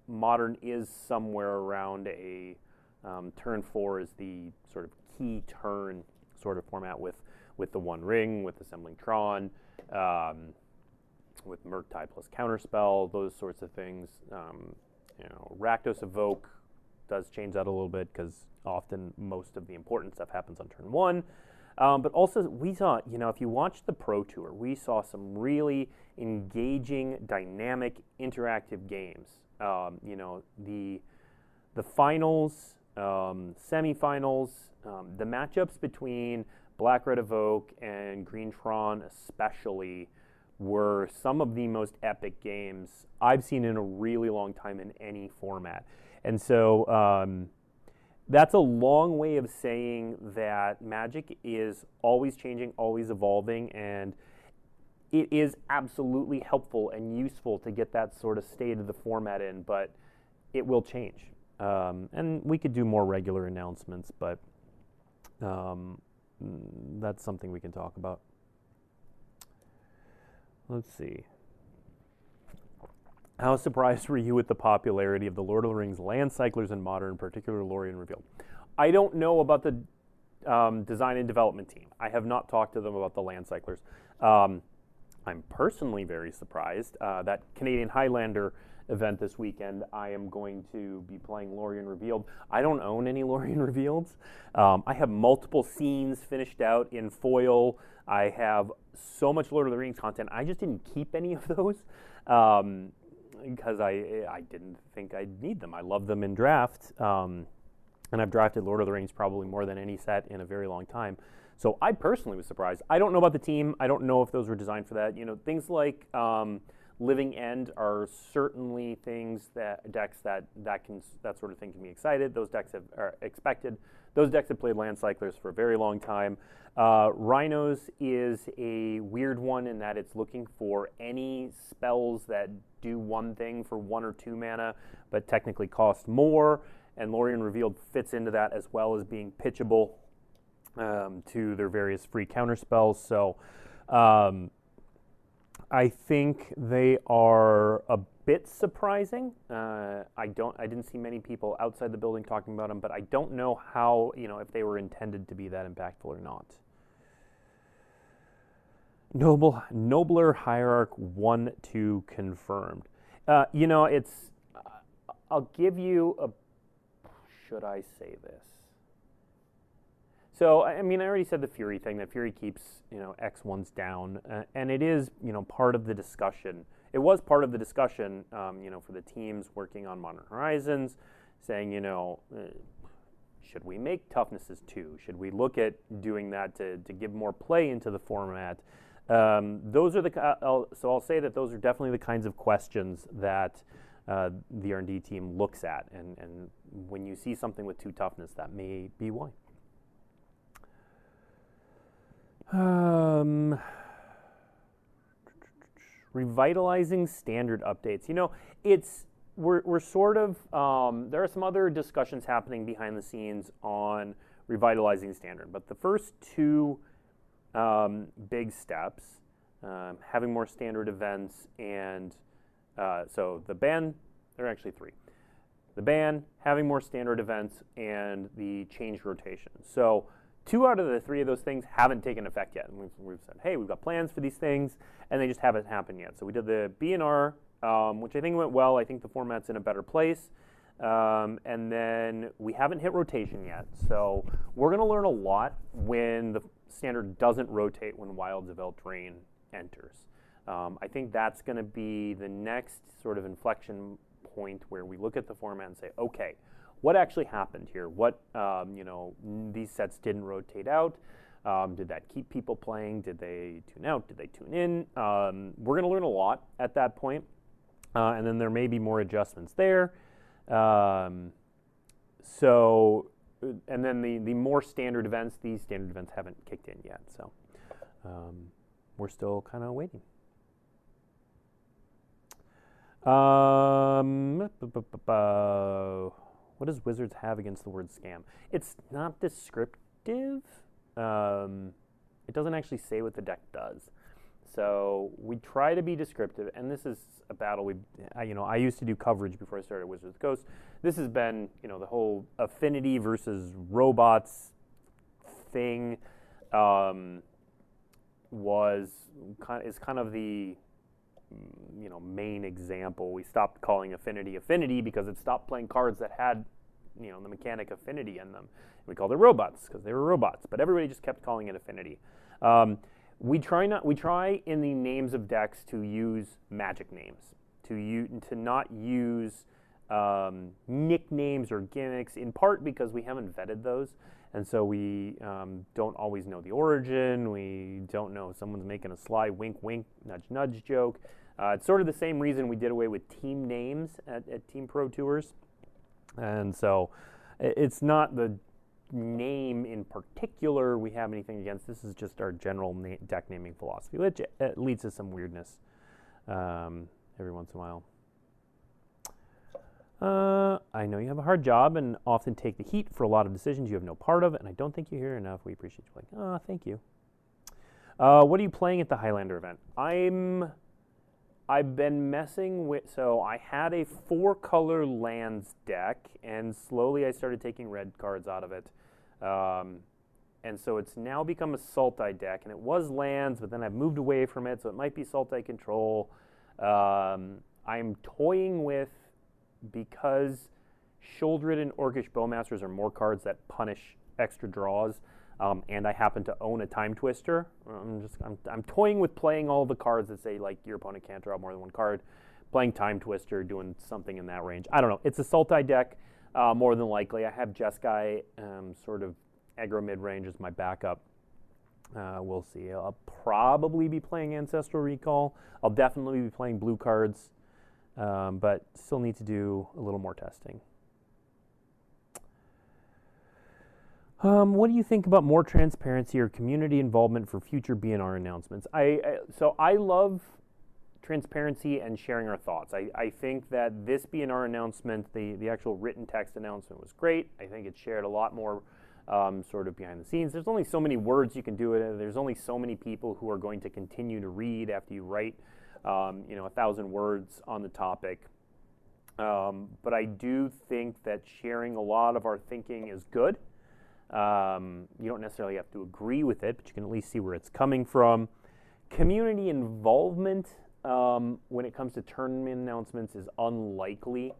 S1: modern is somewhere around a um, turn four is the sort of key turn sort of format with, with the one ring, with assembling Tron. Um, with Murktide plus Counterspell, those sorts of things. Um, you know, Rakdos Evoke does change that a little bit because often most of the important stuff happens on turn one. Um, but also, we saw, you know, if you watch the Pro Tour, we saw some really engaging, dynamic, interactive games. Um, you know, the the finals, um, semifinals, um, the matchups between Black Red Evoke and Green Tron, especially were some of the most epic games I've seen in a really long time in any format. And so um, that's a long way of saying that Magic is always changing, always evolving, and it is absolutely helpful and useful to get that sort of state of the format in, but it will change. Um, and we could do more regular announcements, but um, that's something we can talk about. Let's see. How surprised were you with the popularity of the Lord of the Rings land cyclers in modern, particularly Lorien Revealed? I don't know about the um, design and development team. I have not talked to them about the land cyclers. Um, I'm personally very surprised uh, that Canadian Highlander event this weekend. I am going to be playing Lorien Revealed. I don't own any Lorien Revealeds. Um, I have multiple scenes finished out in foil. I have so much Lord of the Rings content. I just didn't keep any of those because um, I I didn't think I'd need them. I love them in draft, um, and I've drafted Lord of the Rings probably more than any set in a very long time. So I personally was surprised. I don't know about the team. I don't know if those were designed for that. You know, things like um, Living End are certainly things that decks that that can that sort of thing can be excited. Those decks have, are expected. Those decks have played land cyclers for a very long time. Uh, Rhinos is a weird one in that it's looking for any spells that do one thing for one or two mana, but technically cost more. And Lorien Revealed fits into that as well as being pitchable um, to their various free counter spells. So. Um, I think they are a bit surprising. Uh, I don't. I didn't see many people outside the building talking about them, but I don't know how you know if they were intended to be that impactful or not. Noble, nobler hierarch one two confirmed. Uh, you know, it's. I'll give you a. Should I say this? So I mean, I already said the Fury thing. That Fury keeps you know X ones down, uh, and it is you know part of the discussion. It was part of the discussion, um, you know, for the teams working on Modern Horizons, saying you know. Uh, should we make toughnesses two? Should we look at doing that to, to give more play into the format? Um, those are the uh, I'll, so I'll say that those are definitely the kinds of questions that uh, the R&D team looks at, and, and when you see something with two toughness, that may be why. Um, revitalizing standard updates. You know, it's we're, we're sort of um, there are some other discussions happening behind the scenes on revitalizing standard, but the first two um, big steps, um, having more standard events, and uh, so the ban, there are actually three. The ban, having more standard events, and the change rotation. So two out of the three of those things haven't taken effect yet. And we've, we've said, hey, we've got plans for these things, and they just haven't happened yet. So we did the BNR, um, which I think went well. I think the format's in a better place. Um, and then we haven't hit rotation yet. So we're going to learn a lot when the standard doesn't rotate when Wilds of Eldraine enters. Um, I think that's going to be the next sort of inflection point where we look at the format and say, okay, what actually happened here? What, um, you know, these sets didn't rotate out. Um, did that keep people playing? Did they tune out? Did they tune in? Um, we're going to learn a lot at that point. Uh, and then there may be more adjustments there. Um, so and then the, the more standard events, these standard events haven't kicked in yet. So um, we're still kind of waiting. Um, what does Wizards have against the word scam? It's not descriptive. Um, it doesn't actually say what the deck does. So we try to be descriptive, and this is a battle we, you know, I used to do coverage before I started Wizards of the Coast. This has been, you know, the whole affinity versus robots thing um, was kind is kind of the, you know, main example. We stopped calling affinity affinity because it stopped playing cards that had, you know, the mechanic affinity in them. We called it robots because they were robots, but everybody just kept calling it affinity. Um, we try not we try in the names of decks to use magic names to use to not use um, nicknames or gimmicks in part because we haven't vetted those and so we um, don't always know the origin we don't know if someone's making a sly wink wink nudge nudge joke uh, it's sort of the same reason we did away with team names at, at team pro tours and so it's not the name in particular we have anything against. This is just our general na- deck naming philosophy, which it leads to some weirdness um, every once in a while. Uh, I know you have a hard job and often take the heat for a lot of decisions you have no part of, and I don't think you hear enough. We appreciate you playing. Ah, thank you. Uh, what are you playing at the Highlander event? I'm I've been messing with, so I had a four color lands deck, and slowly I started taking red cards out of it. Um, and so it's now become a Sultai deck, and it was lands, but then I've moved away from it, so it might be Sultai control. Um, I'm toying with, because Sheoldred and Orcish Bowmasters are more cards that punish extra draws, um, and I happen to own a Time Twister. I'm just I'm, I'm toying with playing all the cards that say like your opponent can't draw more than one card. Playing Time Twister, doing something in that range. I don't know. It's a Sultai deck, uh, more than likely. I have Jeskai um, sort of aggro mid range as my backup. Uh, we'll see. I'll probably be playing Ancestral Recall. I'll definitely be playing blue cards, um, but still need to do a little more testing. Um, what do you think about more transparency or community involvement for future BNR announcements? I, I so I love transparency and sharing our thoughts. I, I think that this BNR announcement, the the actual written text announcement, was great. I think it shared a lot more um, sort of behind the scenes. There's only so many words you can do it. There's only so many people who are going to continue to read after you write um, you know, a thousand words on the topic. Um, but I do think that sharing a lot of our thinking is good. Um, you don't necessarily have to agree with it, but you can at least see where it's coming from. Community involvement um, when it comes to tournament announcements is unlikely.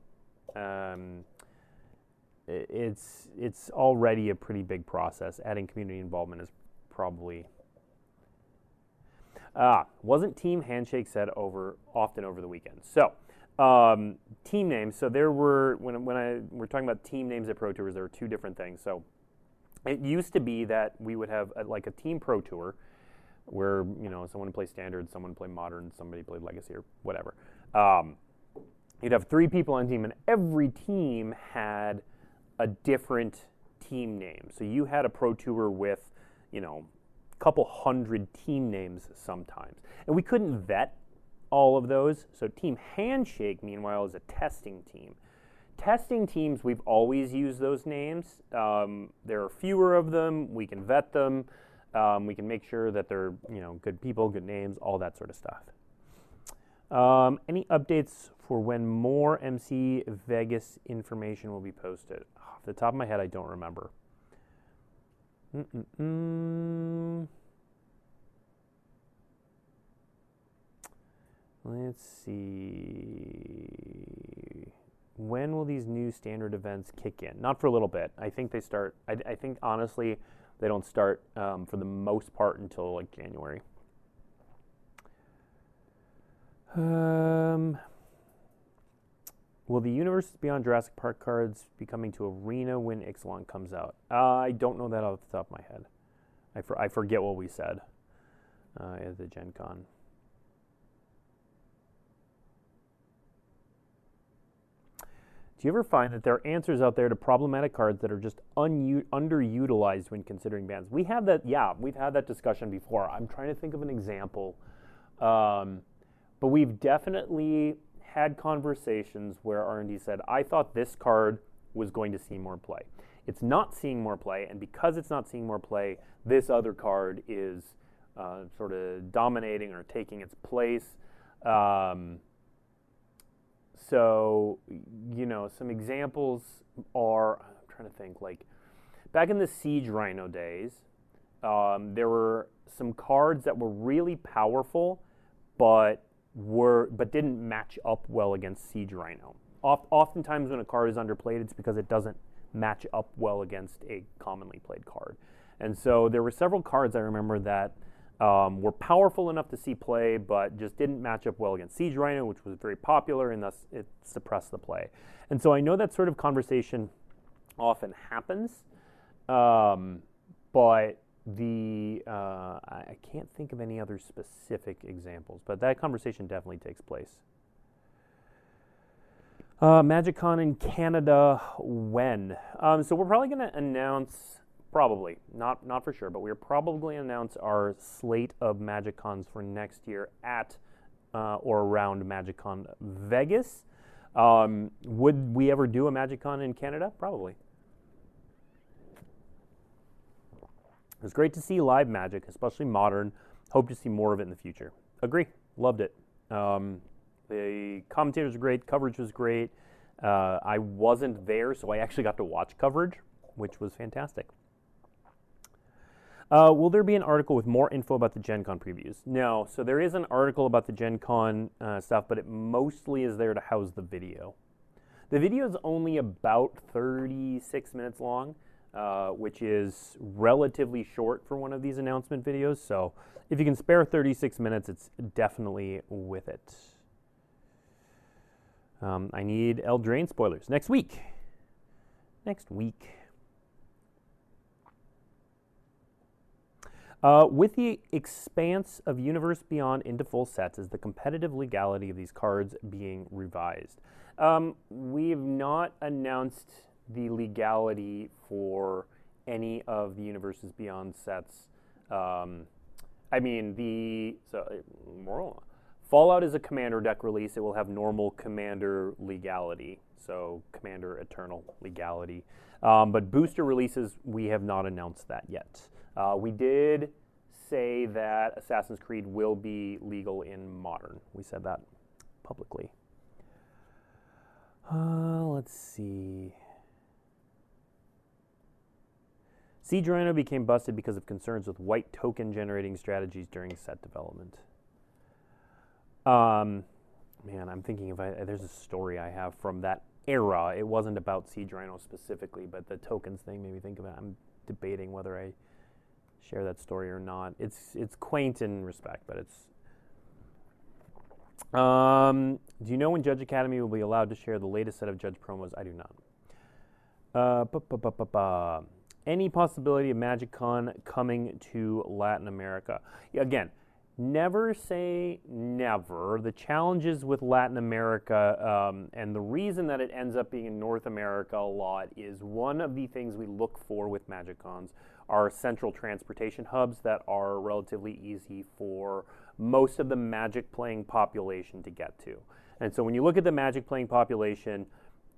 S1: Um, it's it's already a pretty big process. Adding community involvement is probably ah wasn't team handshake said over often over the weekend. So um, team names. So there were when when I we're talking about team names at Pro Tours, there were two different things. So it used to be that we would have a, like a team Pro Tour where you know someone would play standard, someone would play modern, somebody played legacy or whatever. Um, you'd have three people on team, and every team had a different team name. So you had a pro tour with, you know, a couple hundred team names sometimes, and we couldn't vet all of those. So Team Handshake, meanwhile, is a testing team. Testing teams, we've always used those names. Um, there are fewer of them. We can vet them. Um, we can make sure that they're you know good people, good names, all that sort of stuff. Um, any updates for when more MC Vegas information will be posted? Off the top of my head, I don't remember. Mm-mm-mm. Let's see. When will these new standard events kick in? Not for a little bit. I think they start. I, I think honestly, they don't start um, for the most part until like January. Um, will the Universes Beyond Jurassic Park cards be coming to Arena when Ixalan comes out? Uh, I don't know that off the top of my head. I, for, I forget what we said uh, at the Gen Con. Do you ever find that there are answers out there to problematic cards that are just un- underutilized when considering bans? We have that, yeah, we've had that discussion before. I'm trying to think of an example. Um, but we've definitely had conversations where R&D said, I thought this card was going to see more play. It's not seeing more play, and because it's not seeing more play, this other card is uh, sort of dominating or taking its place. Um, so, you know, some examples are I'm trying to think like back in the Siege Rhino days, um, there were some cards that were really powerful, but were but didn't match up well against Siege Rhino. Oft, oftentimes, when a card is underplayed, it's because it doesn't match up well against a commonly played card. And so there were several cards I remember that um, were powerful enough to see play, but just didn't match up well against Siege Rhino, which was very popular, and thus it suppressed the play. And so I know that sort of conversation often happens, um, but the uh, I can't think of any other specific examples, but that conversation definitely takes place. Uh, MagicCon in Canada when? Um, so we're probably going to announce Probably, not not for sure, but we're probably announce our slate of Magic Cons for next year at uh, or around MagicCon Vegas. Um, would we ever do a Magic Con in Canada? Probably. It was great to see live Magic, especially modern. Hope to see more of it in the future. Agree. Loved it. Um, the commentators were great. Coverage was great. Uh, I wasn't there, so I actually got to watch coverage, which was fantastic. Uh, will there be an article with more info about the Gen Con previews? No. So there is an article about the Gen Con uh, stuff, but it mostly is there to house the video. The video is only about 36 minutes long, uh, which is relatively short for one of these announcement videos. So if you can spare 36 minutes, it's definitely with it. Um, I need Eldraine spoilers next week. Next week. Uh, with the expanse of Universe Beyond into full sets, is the competitive legality of these cards being revised? Um, we have not announced the legality for any of the Universes Beyond sets. Um, I mean, the so uh, Fallout is a commander deck release. It will have normal commander legality, so commander eternal legality. Um, but booster releases, we have not announced that yet. Uh, we did say that Assassin's Creed will be legal in modern. We said that publicly. Uh, let's see. Siege Rhino became busted because of concerns with white token generating strategies during set development. Um, man, I'm thinking if I there's a story I have from that era. It wasn't about Siege Rhino specifically, but the tokens thing made me think of it. I'm debating whether I share that story or not. It's it's quaint in respect, but it's. Um, do you know when Judge Academy will be allowed to share the latest set of Judge promos? I do not. Uh, Any possibility of MagicCon coming to Latin America? Again, never say never. The challenges with Latin America um, and the reason that it ends up being in North America a lot is one of the things we look for with MagicCons are central transportation hubs that are relatively easy for most of the Magic playing population to get to. And so when you look at the Magic playing population,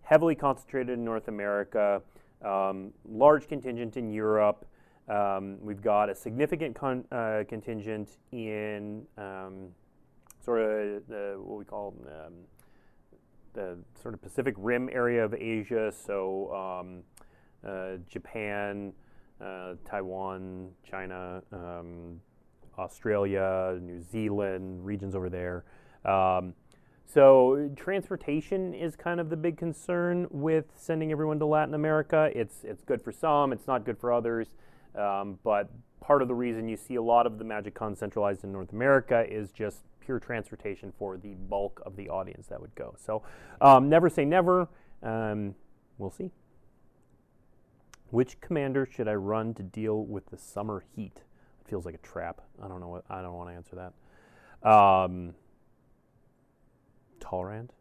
S1: heavily concentrated in North America, um, large contingent in Europe, um, we've got a significant con- uh, contingent in um, sort of the, what we call um, the sort of Pacific Rim area of Asia, so um, uh, Japan, Taiwan, China, um, Australia, New Zealand, regions over there. Um, so transportation is kind of the big concern with sending everyone to Latin America. It's it's good for some, it's not good for others. Um, but part of the reason you see a lot of the MagicCon centralized in North America is just pure transportation for the bulk of the audience that would go. So um, never say never. Um, we'll see. Which commander should I run to deal with the summer heat? It feels like a trap. I don't know what. I don't want to answer that. Um, Tolerant.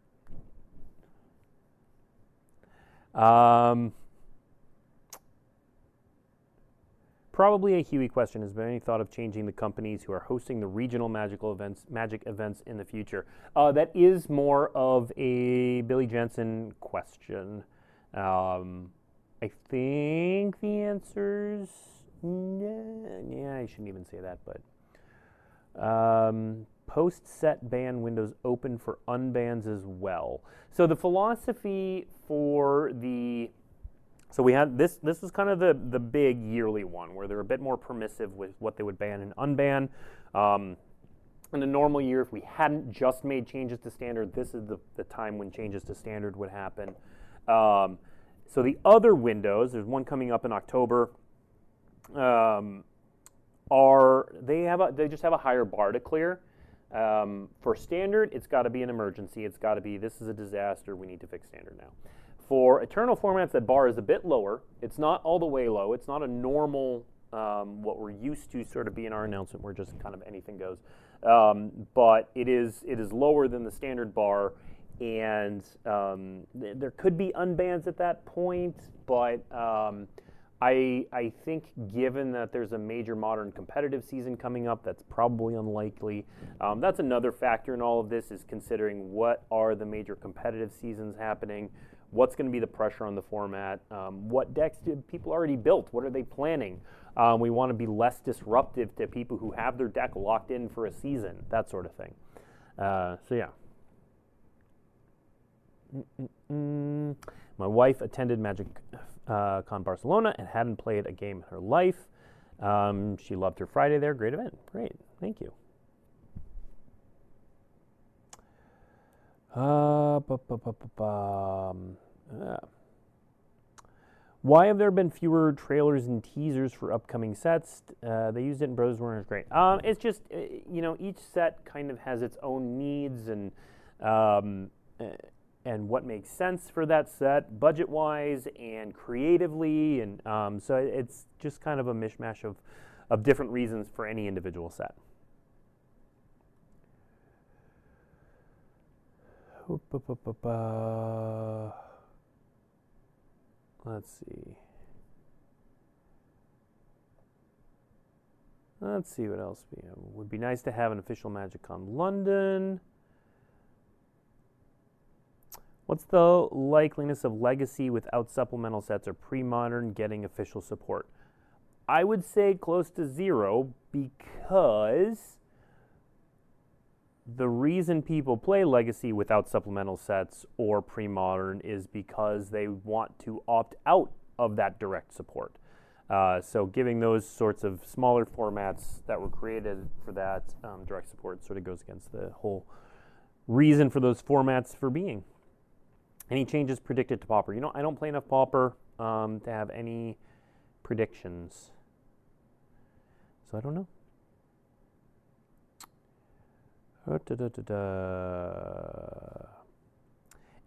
S1: Um, Probably a Huey question. Has there any thought of changing the companies who are hosting the regional magical events, magic events in the future? Uh, that is more of a Billy Jensen question. Um, I think the answer's yeah. I shouldn't even say that, but um, post set ban windows open for unbans as well. So the philosophy for the so we had this. This was kind of the the big yearly one where they're a bit more permissive with what they would ban and unban. Um, in a normal year, if we hadn't just made changes to standard, this is the, the time when changes to standard would happen. Um, so the other windows, there's one coming up in October. Um, are they have a, they just have a higher bar to clear. Um, for standard, it's got to be an emergency. It's got to be this is a disaster. We need to fix standard now. For eternal formats, that bar is a bit lower. It's not all the way low. It's not a normal, um, what we're used to sort of be in our announcement where just kind of anything goes. Um, but it is, it is lower than the standard bar. And um, th- there could be unbans at that point, but um, I, I think given that there's a major modern competitive season coming up, that's probably unlikely. Um, that's another factor in all of this is considering what are the major competitive seasons happening what's going to be the pressure on the format, um, what decks did people already built, what are they planning. Um, we want to be less disruptive to people who have their deck locked in for a season, that sort of thing. Uh, so yeah. Mm-mm-mm. My wife attended Magic uh, Con Barcelona and hadn't played a game in her life. Um, she loved her Friday there. Great event. Great. Thank you. Uh, um, why have there been fewer trailers and teasers for upcoming sets? Uh, they used it in Brothers Warriors. Great. Um, it's just uh, you know each set kind of has its own needs and um, uh, and what makes sense for that set, budget wise and creatively, and um, so it's just kind of a mishmash of of different reasons for any individual set. Let's see. Let's see what else we have. Would be nice to have an official MagicCon London. What's the likeliness of Legacy without supplemental sets or pre-modern getting official support? I would say close to zero because the reason people play Legacy without supplemental sets or pre modern is because they want to opt out of that direct support. Uh, so, giving those sorts of smaller formats that were created for that um, direct support sort of goes against the whole reason for those formats for being. Any changes predicted to Pauper? You know, I don't play enough Pauper um, to have any predictions. So I don't know.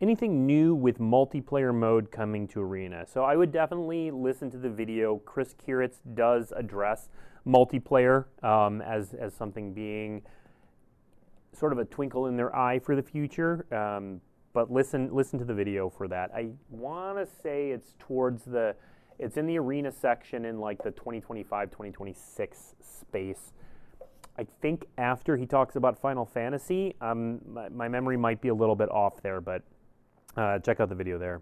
S1: Anything new with multiplayer mode coming to Arena? So I would definitely listen to the video. Chris Kiritz does address multiplayer um, as as something being sort of a twinkle in their eye for the future. Um, but listen listen to the video for that. I want to say it's towards the it's in the arena section in like the 2025 2026 space. I think after he talks about Final Fantasy, um, my, my memory might be a little bit off there, but uh, check out the video there.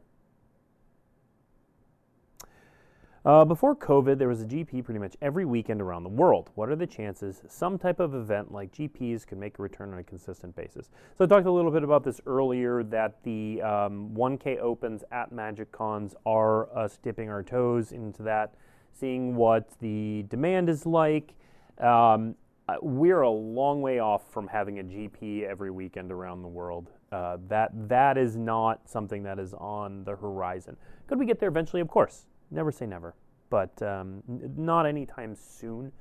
S1: Uh, before COVID, there was a GP pretty much every weekend around the world. What are the chances some type of event like GPs could make a return on a consistent basis? So I talked a little bit about this earlier that the um, 1K Opens at Magic Cons are us dipping our toes into that, seeing what the demand is like. Um, uh, we're a long way off from having a GP every weekend around the world. Uh, that that is not something that is on the horizon. Could we get there eventually? Of course. Never say never, but um, n- not anytime soon.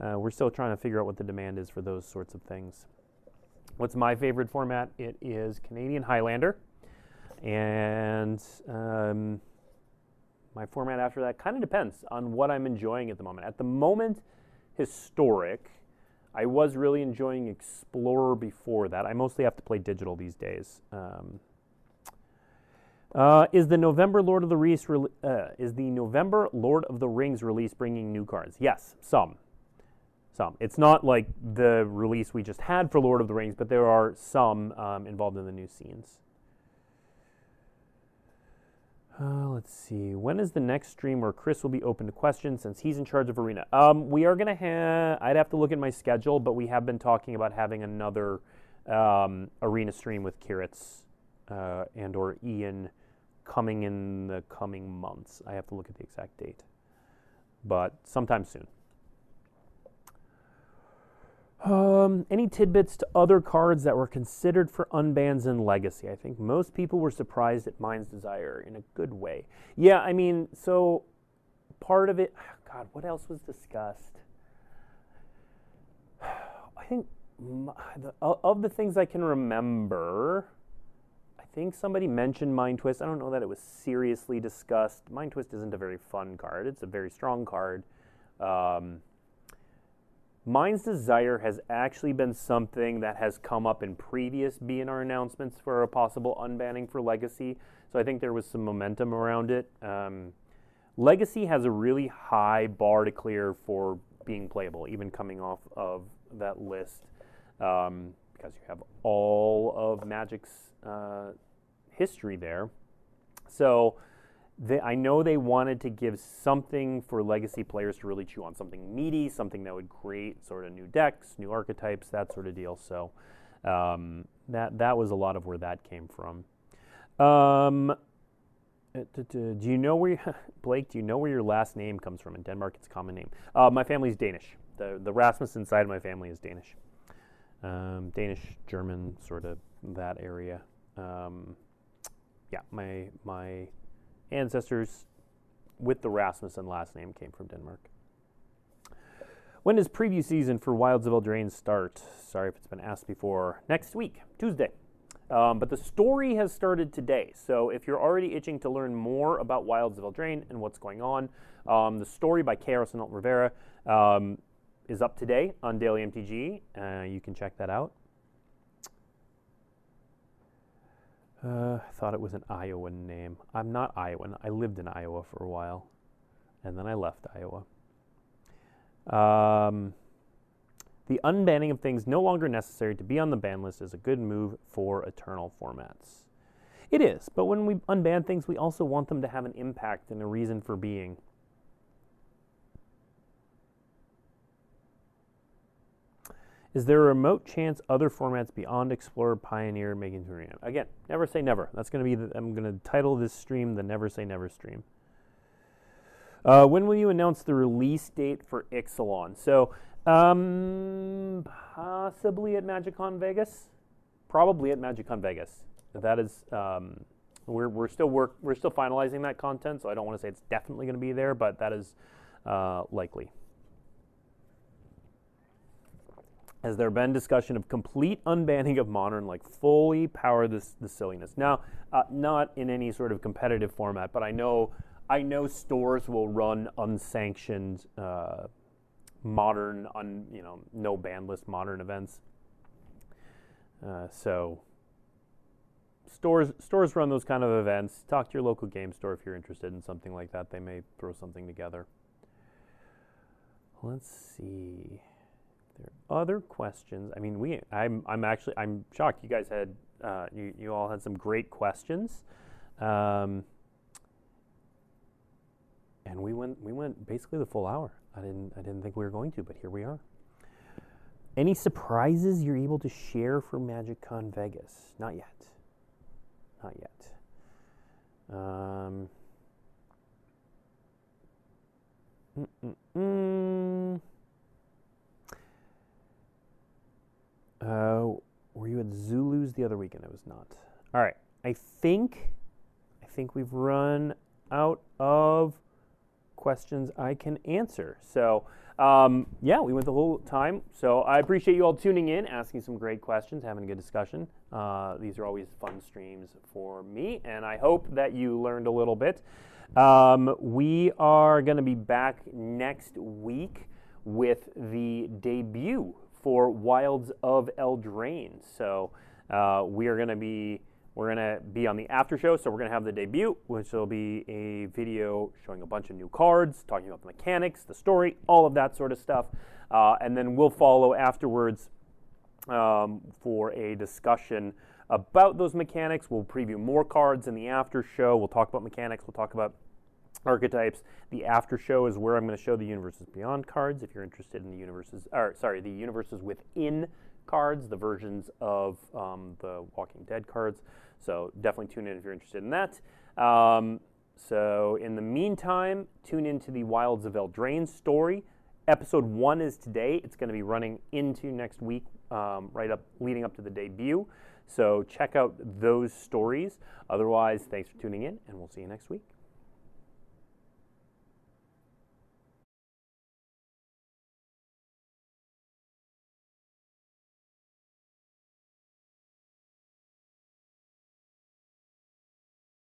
S1: Uh, we're still trying to figure out what the demand is for those sorts of things. What's my favorite format? It is Canadian Highlander, and um, my format after that kind of depends on what I'm enjoying at the moment. At the moment, historic. I was really enjoying Explorer before that. I mostly have to play digital these days. Um, uh, is the November Lord of the Rings re- uh, is the November Lord of the Rings release bringing new cards? Yes, some, some. It's not like the release we just had for Lord of the Rings, but there are some um, involved in the new scenes. Uh, let's see. When is the next stream where Chris will be open to questions since he's in charge of Arena? Um, we are to have, I'd have to look at my schedule, but we have been talking about having another um, Arena stream with Kiritz uh, and or Ian coming in the coming months. I have to look at the exact date, but sometime soon. Um, any tidbits to other cards that were considered for unbans in Legacy? I think most people were surprised at Mind's Desire in a good way. Yeah, I mean, so part of it, God, what else was discussed? I think of the things I can remember, think somebody mentioned Mind Twist. I don't know that it was seriously discussed. Mind Twist isn't a very fun card, it's a very strong card. Um, Mind's Desire has actually been something that has come up in previous BNR announcements for a possible unbanning for Legacy. So I think there was some momentum around it. Um, Legacy has a really high bar to clear for being playable, even coming off of that list, um, because you have all of Magic's uh, history there. So they, I know they wanted to give something for legacy players to really chew on, something meaty, something that would create sort of new decks, new archetypes, that sort of deal. So um, that that was a lot of where that came from. Um, uh, do you know where, you, Blake? Do you know where your last name comes from? In Denmark, it's a common name. Uh, my family's Danish. The the Rasmussen side of my family is Danish, um, Danish, German, sort of that area. Um, yeah, my my ancestors with the Rasmussen last name came from Denmark. When does preview season for Wilds of Eldraine start? Sorry if it's been asked before. Next week, Tuesday. Um, but the story has started today. So if you're already itching to learn more about Wilds of Eldraine and what's going on, um, the story by Kate Arsenault Rivera um, is up today on Daily MTG. Uh, you can check that out. Uh, I thought it was an Iowan name. I'm not Iowan. I lived in Iowa for a while, and then I left Iowa. Um, the unbanning of things no longer necessary to be on the ban list is a good move for eternal formats. It is, but when we unban things, we also want them to have an impact and a reason for being. Is there a remote chance other formats beyond Explorer, Pioneer making tournament? Again, never say never. That's going to be. The, I'm going to title this stream the Never Say Never stream. Uh, when will you announce the release date for Ixalan? So, um, possibly at MagicCon Vegas. Probably at MagicCon Vegas. That is. Um, we're, we're still work we're still finalizing that content, so I don't want to say it's definitely going to be there, but that is uh, likely. Has there been discussion of complete unbanning of modern, like fully power this the silliness? Now, uh, not in any sort of competitive format, but I know I know stores will run unsanctioned uh, modern, un, you know, no ban list modern events. Uh, so stores stores run those kind of events. Talk to your local game store if you're interested in something like that. They may throw something together. Let's see. There other questions. I mean, we. I'm. I'm actually. I'm shocked. You guys had. Uh, you. You all had some great questions. Um, and we went. We went basically the full hour. I didn't. I didn't think we were going to, but here we are. Any surprises you're able to share for MagicCon Vegas? Not yet. Not yet. Um, mm-mm-mm. Uh, were you at Zulus the other weekend? I was not. All right. I think, I think we've run out of questions I can answer. So, um, yeah, we went the whole time. So I appreciate you all tuning in, asking some great questions, having a good discussion. Uh, these are always fun streams for me, and I hope that you learned a little bit. Um, we are going to be back next week with the debut for Wilds of Eldraine. So uh, we are going to be we're going to be on the after show. So we're going to have the debut, which will be a video showing a bunch of new cards, talking about the mechanics, the story, all of that sort of stuff, uh, and then we'll follow afterwards um, for a discussion about those mechanics. We'll preview more cards in the after show. We'll talk about mechanics. We'll talk about archetypes. The after show is where I'm going to show the universes beyond cards. If you're interested in the universes, or sorry, the universes within cards, the versions of um, the Walking Dead cards. So definitely tune in if you're interested in that. Um, so in the meantime, tune into the Wilds of Eldraine story. Episode one is today. It's going to be running into next week, um, right up leading up to the debut. So check out those stories. Otherwise, thanks for tuning in, and we'll see you next week.